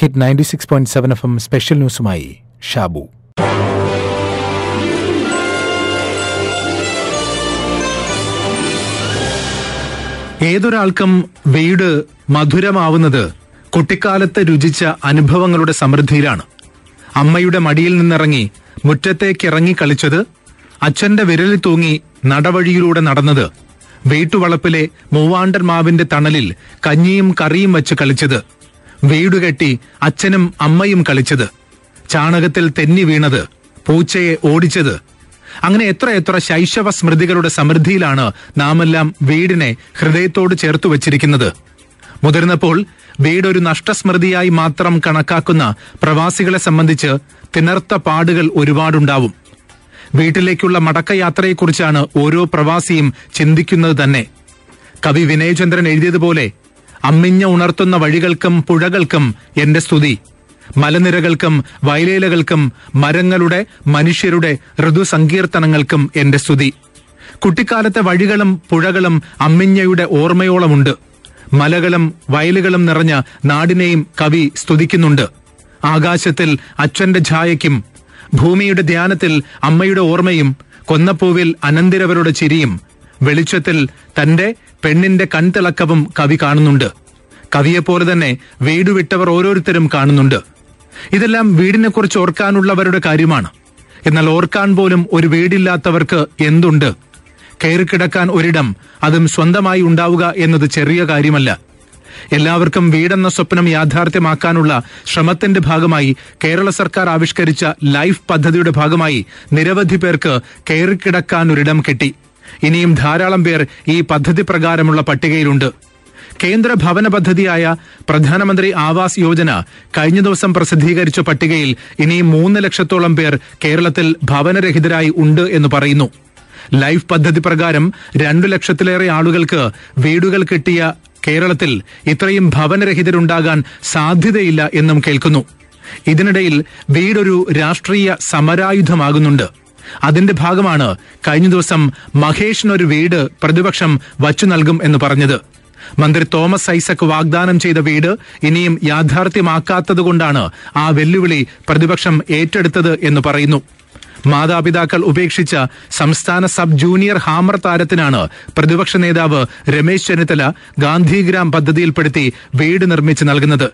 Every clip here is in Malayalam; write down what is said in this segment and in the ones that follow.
Hit ninety six point seven FM M special ന്യൂസുമായി ഷാബു. ഏതൊരാൾക്കും വീട് മധുരമാവുന്നത് കുട്ടിക്കാലത്ത് രുചിച്ച അനുഭവങ്ങളുടെ സമൃദ്ധിയിലാണ്. അമ്മയുടെ മടിയിൽ നിന്നിറങ്ങി മുറ്റത്തേക്കിറങ്ങി കളിച്ചത് അച്ഛന്റെ വിരലിൽ തൂങ്ങി നടവഴിയിലൂടെ നടന്നത് വീട്ടുവളപ്പിലെ മൂവാണ്ടൻ മാവിന്റെ തണലിൽ കഞ്ഞിയും കറിയും വെച്ച് കളിച്ചത് വീടുകെട്ടി അച്ഛനും അമ്മയും കളിച്ചത്. ചാണകത്തിൽ തെന്നി വീണത് പൂച്ചയെ ഓടിച്ചത്. അങ്ങനെ എത്ര എത്ര ശൈശവ സ്മൃതികളുടെ സമൃദ്ധിയിലാണ് നാമെല്ലാം വീടിനെ ഹൃദയത്തോട് ചേർത്തു വച്ചിരിക്കുന്നത്. മുതിർന്നപ്പോൾ വീടൊരു നഷ്ടസ്മൃതിയായി മാത്രം കണക്കാക്കുന്ന പ്രവാസികളെ സംബന്ധിച്ച് തിണർത്ത പാടുകൾ ഒരുപാടുണ്ടാവും. വീട്ടിലേക്കുള്ള മടക്കയാത്രയെക്കുറിച്ചാണ് ഓരോ പ്രവാസിയും ചിന്തിക്കുന്നത് തന്നെ. കവി വിനയചന്ദ്രൻ എഴുതിയതുപോലെ അമ്മിഞ്ഞ ഉണർത്തുന്ന വഴികൾക്കും പുഴകൾക്കും എന്റെ സ്തുതി. മലനിരകൾക്കും വയലേലകൾക്കും മരങ്ങളുടെ മനുഷ്യരുടെ ഋതുസങ്കീർത്തനങ്ങൾക്കും എന്റെ സ്തുതി. കുട്ടിക്കാലത്തെ വഴികളും പുഴകളും അമ്മിഞ്ഞയുടെ ഓർമ്മയോളമുണ്ട്. മലകളും വയലുകളും നിറഞ്ഞ നാടിനെയും കവി സ്തുതിക്കുന്നുണ്ട്. ആകാശത്തിൽ അച്ഛന്റെ ഛായയ്ക്കും ഭൂമിയുടെ ധ്യാനത്തിൽ അമ്മയുടെ ഓർമ്മയും കൊന്നപ്പൂവിൽ അനന്തിരവരുടെ ചിരിയും വെളിച്ചത്തിൽ തന്റെ പെണ്ണിന്റെ കൺതിളക്കവും കവി കാണുന്നുണ്ട്. കവിയെപ്പോലെ തന്നെ വീട് വിട്ടവർ ഓരോരുത്തരും കാണുന്നുണ്ട്. ഇതെല്ലാം വീടിനെക്കുറിച്ച് ഓർക്കാനുള്ളവരുടെ കാര്യമാണ്. എന്നാൽ ഓർക്കാൻ പോലും ഒരു വീടില്ലാത്തവർക്ക് എന്തുണ്ട്? കയറിക്കിടക്കാൻ ഒരിടം അതും സ്വന്തമായി ഉണ്ടാവുക എന്നത് ചെറിയ കാര്യമല്ല. എല്ലാവർക്കും വീടെന്ന സ്വപ്നം യാഥാർത്ഥ്യമാക്കാനുള്ള ശ്രമത്തിന്റെ ഭാഗമായി കേരള സർക്കാർ ആവിഷ്കരിച്ച ലൈഫ് പദ്ധതിയുടെ ഭാഗമായി നിരവധി പേർക്ക് കയറിക്കിടക്കാൻ ഒരിടം കിട്ടി. ഇനിയും ധാരാളം പേർ ഈ പദ്ധതി പ്രകാരമുള്ള പട്ടികയിലുണ്ട്. കേന്ദ്ര ഭവന പദ്ധതിയായ പ്രധാനമന്ത്രി ആവാസ് യോജന കഴിഞ്ഞ ദിവസം പ്രസിദ്ധീകരിച്ച പട്ടികയിൽ ഇനിയും മൂന്ന് ലക്ഷത്തോളം പേർ കേരളത്തിൽ ഭവനരഹിതരായി ഉണ്ട് എന്ന് പറയുന്നു. ലൈഫ് പദ്ധതി പ്രകാരം രണ്ടു ലക്ഷത്തിലേറെ ആളുകൾക്ക് വീടുകൾ കിട്ടിയ കേരളത്തിൽ ഇത്രയും ഭവനരഹിതരുണ്ടാകാൻ സാധ്യതയില്ല എന്നും കേൾക്കുന്നു. ഇതിനിടയിൽ വീടൊരു രാഷ്ട്രീയ സമരായുധമാകുന്നുണ്ട്. അതിന്റെ ഭാഗമാണ് കഴിഞ്ഞ ദിവസം മഹേഷിനൊരു വീട് പ്രതിപക്ഷം വച്ചു നൽകും എന്ന് പറഞ്ഞത്. മന്ത്രി തോമസ് ഐസക് വാഗ്ദാനം ചെയ്ത വീട് ഇനിയും യാഥാർത്ഥ്യമാക്കാത്തതുകൊണ്ടാണ് ആ വെല്ലുവിളി പ്രതിപക്ഷം ഏറ്റെടുത്തത് എന്ന് പറയുന്നു. മാതാപിതാക്കൾ ഉപേക്ഷിച്ച സംസ്ഥാന സബ് ജൂനിയർ ഹാമർ താരത്തിനാണ് പ്രതിപക്ഷ നേതാവ് രമേശ് ചെന്നിത്തല ഗാന്ധിഗ്രാം പദ്ധതിയിൽപ്പെടുത്തി വീട് നിർമ്മിച്ച് നൽകുന്നത്.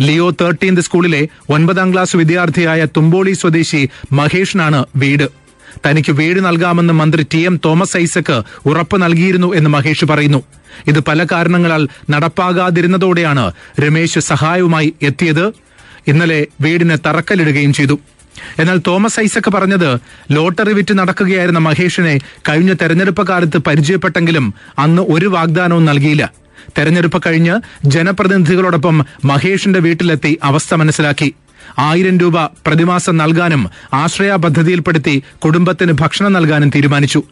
ലിയോ തേർട്ടീൻത് സ്കൂളിലെ ഒൻപതാം ക്ലാസ് വിദ്യാർത്ഥിയായ തുമ്പോളി സ്വദേശി മഹേഷിനാണ് വീട്. തനിക്ക് വീട് നൽകാമെന്ന് മന്ത്രി ടി എം തോമസ് ഐസക്ക് ഉറപ്പ് നൽകിയിരുന്നു എന്ന് മഹേഷ് പറയുന്നു. ഇത് പല കാരണങ്ങളാൽ നടപ്പാകാതിരുന്നതോടെയാണ് രമേശ് സഹായവുമായി എത്തിയത്. ഇന്നലെ വീടിന് തറക്കല്ലിടുകയും ചെയ്തു. എന്നാൽ തോമസ് ഐസക്ക് പറഞ്ഞത് ലോട്ടറി വിറ്റ് നടക്കുകയായിരുന്ന മഹേഷിനെ കഴിഞ്ഞ തെരഞ്ഞെടുപ്പ് കാലത്ത് പരിചയപ്പെട്ടെങ്കിലും അന്ന് ഒരു വാഗ്ദാനവും നൽകിയില്ല. തെരഞ്ഞെടുപ്പ് കഴിഞ്ഞ് ജനപ്രതിനിധികളോടൊപ്പം മഹേഷിന്റെ വീട്ടിലെത്തി അവസ്ഥ മനസ്സിലാക്കി. ആയിരം രൂപ പ്രതിമാസം നൽകാനും ആശ്രയ പദ്ധതിയിൽപ്പെടുത്തി കുടുംബത്തിന് ഭക്ഷണം നൽകാനും തീരുമാനിച്ചു.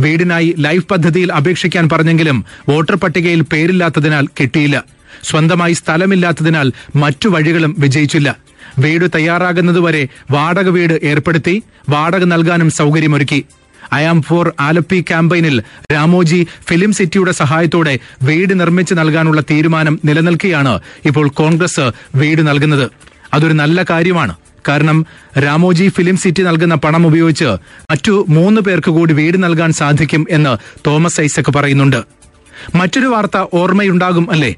വീടിനായി ലൈഫ് പദ്ധതിയിൽ അപേക്ഷിക്കാൻ പറഞ്ഞെങ്കിലും വോട്ടർ പട്ടികയിൽ പേരില്ലാത്തതിനാൽ കിട്ടിയില്ല. സ്വന്തമായി സ്ഥലമില്ലാത്തതിനാൽ മറ്റു വഴികളും വിജയിച്ചില്ല. വീട് തയ്യാറാകുന്നതുവരെ വാടക വീട് ഏർപ്പെടുത്തി വാടക നൽകാനും സൗകര്യമൊരുക്കി. ആം ഫോർ ആലപ്പി ക്യാമ്പയിനിൽ രാമോജി ഫിലിം സിറ്റിയുടെ സഹായത്തോടെ വീട് നിർമ്മിച്ചു നൽകാനുള്ള തീരുമാനം നിലനിൽക്കുകയാണ് ഇപ്പോൾ കോൺഗ്രസ് വീട് നൽകുന്നത്. അതൊരു നല്ല കാര്യമാണ്. കാരണം രാമോജി ഫിലിം സിറ്റി നൽകുന്ന പണം ഉപയോഗിച്ച് മറ്റു മൂന്ന് പേർക്ക് കൂടി വീട് നൽകാൻ സാധിക്കും എന്ന് തോമസ് ഐസക് പറയുന്നുണ്ട്. മറ്റൊരു വാർത്ത ഓർമ്മയുണ്ടാകും അല്ലേ?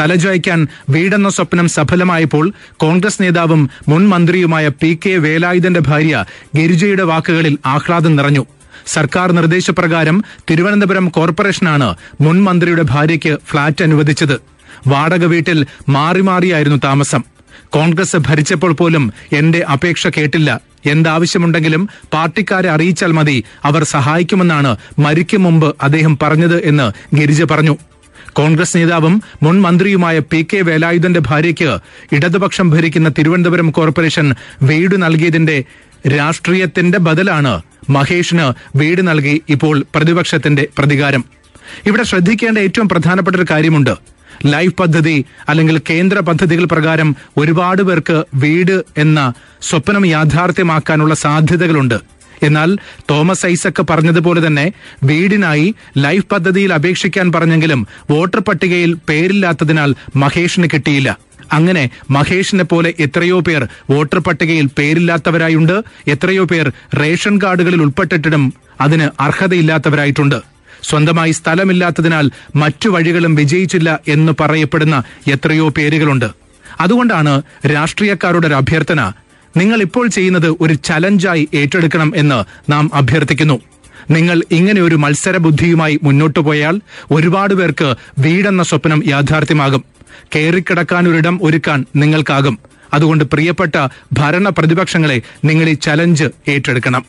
തലചായ്ക്കാൻ വീടെന്ന സ്വപ്നം സഫലമായപ്പോൾ കോൺഗ്രസ് നേതാവും മുൻ മന്ത്രിയുമായ പി കെ വേലായുധന്റെ ഭാര്യ ഗിരിജയുടെ വാക്കുകളിൽ ആഹ്ലാദം നിറഞ്ഞു. സർക്കാർ നിർദ്ദേശപ്രകാരം തിരുവനന്തപുരം കോർപ്പറേഷനാണ് മുൻ മന്ത്രിയുടെ ഭാര്യയ്ക്ക് ഫ്ളാറ്റ് അനുവദിച്ചത്. വാടക വീട്ടിൽ മാറി മാറിയായിരുന്നു താമസം. കോൺഗ്രസ് ഭരിച്ചപ്പോൾ പോലും എന്റെ അപേക്ഷ കേട്ടില്ല. എന്താവശ്യമുണ്ടെങ്കിലും പാർട്ടിക്കാരെ അറിയിച്ചാൽ മതി. അവർ സഹായിക്കുമെന്നാണ് മരിക്കും മുമ്പ് അദ്ദേഹം പറഞ്ഞത് എന്ന് ഗിരിജ പറഞ്ഞു. കോൺഗ്രസ് നേതാവും മുൻ മന്ത്രിയുമായ പി കെ വേലായുധന്റെ ഭാര്യയ്ക്ക് ഇടതുപക്ഷം ഭരിക്കുന്ന തിരുവനന്തപുരം കോർപ്പറേഷൻ വീട് നൽകിയതിന്റെ രാഷ്ട്രീയത്തിന്റെ ബദലാണ് മഹേഷിന് വീട് നൽകി ഇപ്പോൾ പ്രതിപക്ഷത്തിന്റെ പ്രതികാരം. ഇവിടെ ശ്രദ്ധിക്കേണ്ട ഏറ്റവും പ്രധാനപ്പെട്ട ഒരു കാര്യമുണ്ട്. ലൈഫ് പദ്ധതി അല്ലെങ്കിൽ കേന്ദ്ര പദ്ധതികൾ പ്രകാരം ഒരുപാട് പേർക്ക് വീട് എന്ന സ്വപ്നം യാഥാർത്ഥ്യമാക്കാനുള്ള സാധ്യതകളുണ്ട്. എന്നാൽ തോമസ് ഐസക് പറഞ്ഞതുപോലെ തന്നെ വീടിനായി ലൈഫ് പദ്ധതിയിൽ അപേക്ഷിക്കാൻ പറഞ്ഞെങ്കിലും വോട്ടർ പട്ടികയിൽ പേരില്ലാത്തതിനാൽ മഹേഷിന് കിട്ടിയില്ല. അങ്ങനെ മഹേഷിനെ പോലെ എത്രയോ പേർ വോട്ടർ പട്ടികയിൽ പേരില്ലാത്തവരായുണ്ട്. എത്രയോ പേർ റേഷൻ കാർഡുകളിൽ ഉൾപ്പെട്ടിട്ടും അതിന് അർഹതയില്ലാത്തവരായിട്ടുണ്ട്. സ്വന്തമായി സ്ഥലമില്ലാത്തതിനാൽ മറ്റു വഴികളും വിജയിച്ചില്ല എന്ന് പറയപ്പെടുന്ന എത്രയോ പേരുകളുണ്ട്. അതുകൊണ്ടാണ് രാഷ്ട്രീയക്കാരുടെ ഒരു അഭ്യർത്ഥന നിങ്ങൾ ഇപ്പോൾ ചെയ്യുന്നത് ഒരു ചലഞ്ചായി ഏറ്റെടുക്കണം എന്ന് നാം അഭ്യർത്ഥിക്കുന്നു. നിങ്ങൾ ഇങ്ങനെ ഒരു മത്സര ബുദ്ധിയുമായി മുന്നോട്ടു പോയാൽ ഒരുപാട് പേർക്ക് വീടെന്ന സ്വപ്നം യാഥാർത്ഥ്യമാകും. കയറിക്കിടക്കാൻ ഒരിടം ഒരുക്കാൻ നിങ്ങൾക്കാകും. അതുകൊണ്ട് പ്രിയപ്പെട്ട ഭരണ പ്രതിപക്ഷങ്ങളെ നിങ്ങൾ ഈ ചലഞ്ച് ഏറ്റെടുക്കണം.